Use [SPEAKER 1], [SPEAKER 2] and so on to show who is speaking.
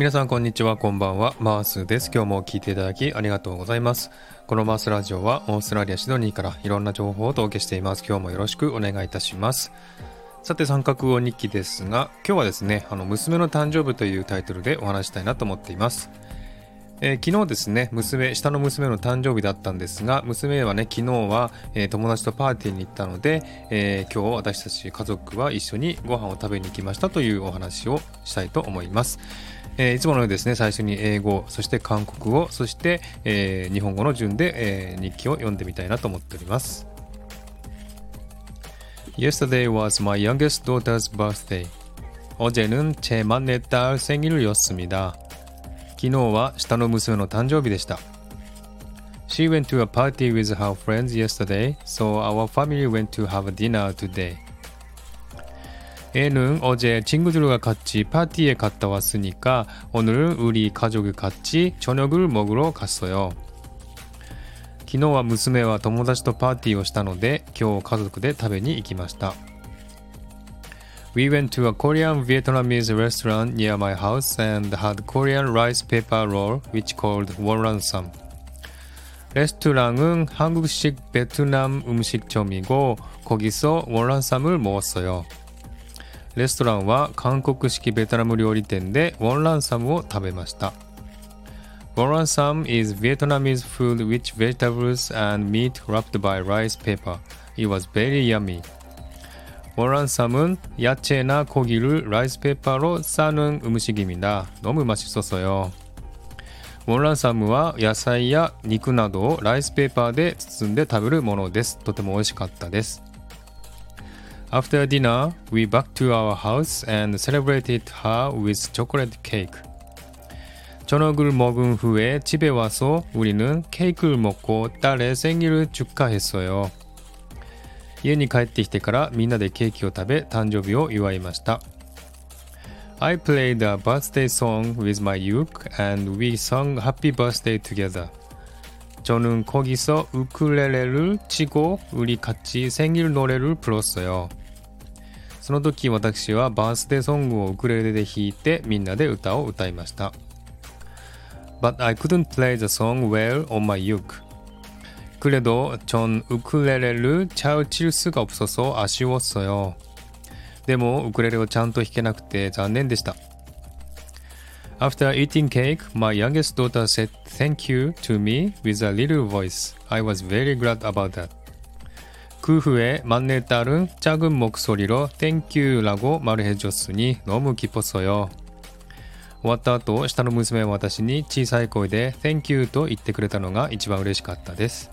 [SPEAKER 1] 皆さんこんにちは、こんばんは。マースです。今日も聞いていただきありがとうございます。このマースラジオはオーストラリア・シドニーからいろんな情報をお届けしています。今日もよろしくお願いいたします。さて、三角を日記ですが、今日はですね、あの、娘の誕生日というタイトルでお話したいなと思っています。えー、昨日ですね、娘、下の娘の誕生日だったんですが、娘はね、昨日は、えー、友達とパーティーに行ったので、えー、今日私たち家族は一緒にご飯を食べに行きましたというお話をしたいと思います。えー、いつものようにですね、最初に英語、そして韓国語、そして、えー、日本語の順で、えー、日記を読んでみたいなと思っております。Yesterday was my youngest daughter's birthday. 어제는 제 막내딸 생일이었습니다. 昨日は下の娘の誕生日でした。She went to a party with her friends yesterday, so our family went to have dinner today. 애는 어제 친구들과 같이 파티에 갔다 왔으니까 오늘은 우리 가족이 같이 저녁을 먹으러 갔어요. 昨日は娘は友達とパーティーをしたので今日家族で食べに行きました。 We went to a Korean Vietnamese restaurant near my house and had Korean rice paper roll which called 월란쌈. 레스토랑은 한국식 베트남 음식점이고 거기서 월란쌈을 먹었어요. 레스토랑은 한국식 베트남 料理店で월란쌈을食べました. 월란쌈 is Vietnamese food with vegetables and meat wrapped by rice paper. It was very yummy. 월란쌈은 야채나 고기를 라이스페퍼로 싸는 음식입니다. 너무 맛있었어요. 월란쌈은 야사이야 니쿠 などライスペーパーで包んで食べるものです。とても美味しかったです。 After dinner, we back to our house and celebrated her with chocolate cake. 저녁을 먹은 후에 집에 와서 우리는 케이크를 먹고 딸의 생일을 축하했어요. 家に帰ってきてからみんなでケーキを食べ誕生日を祝いました。I played a birthday song with my uke and we sung happy birthday together. 저는 거기서 우쿨렐레를 치고 우리 같이 생일 노래를 불렀어요. その時私はバースデーソングをウクレレで弾いてみんなで歌を歌いました。But I couldn't play the song well on my uke. 그래도 전 우쿨렐레를 잘 칠 수가 없어서 아쉬웠어요. でもウクレレをちゃんと弾けなくて残念でした. After eating cake, my youngest daughter said thank you to me with a little voice. I was very glad about that. 그 후에 막내 딸은 작은 목소리로 thank you라고 말해줬으니 너무 기뻤어요. 終わった後、下の娘は私に小さい声で Thank you と言ってくれたのが一番嬉しかったです。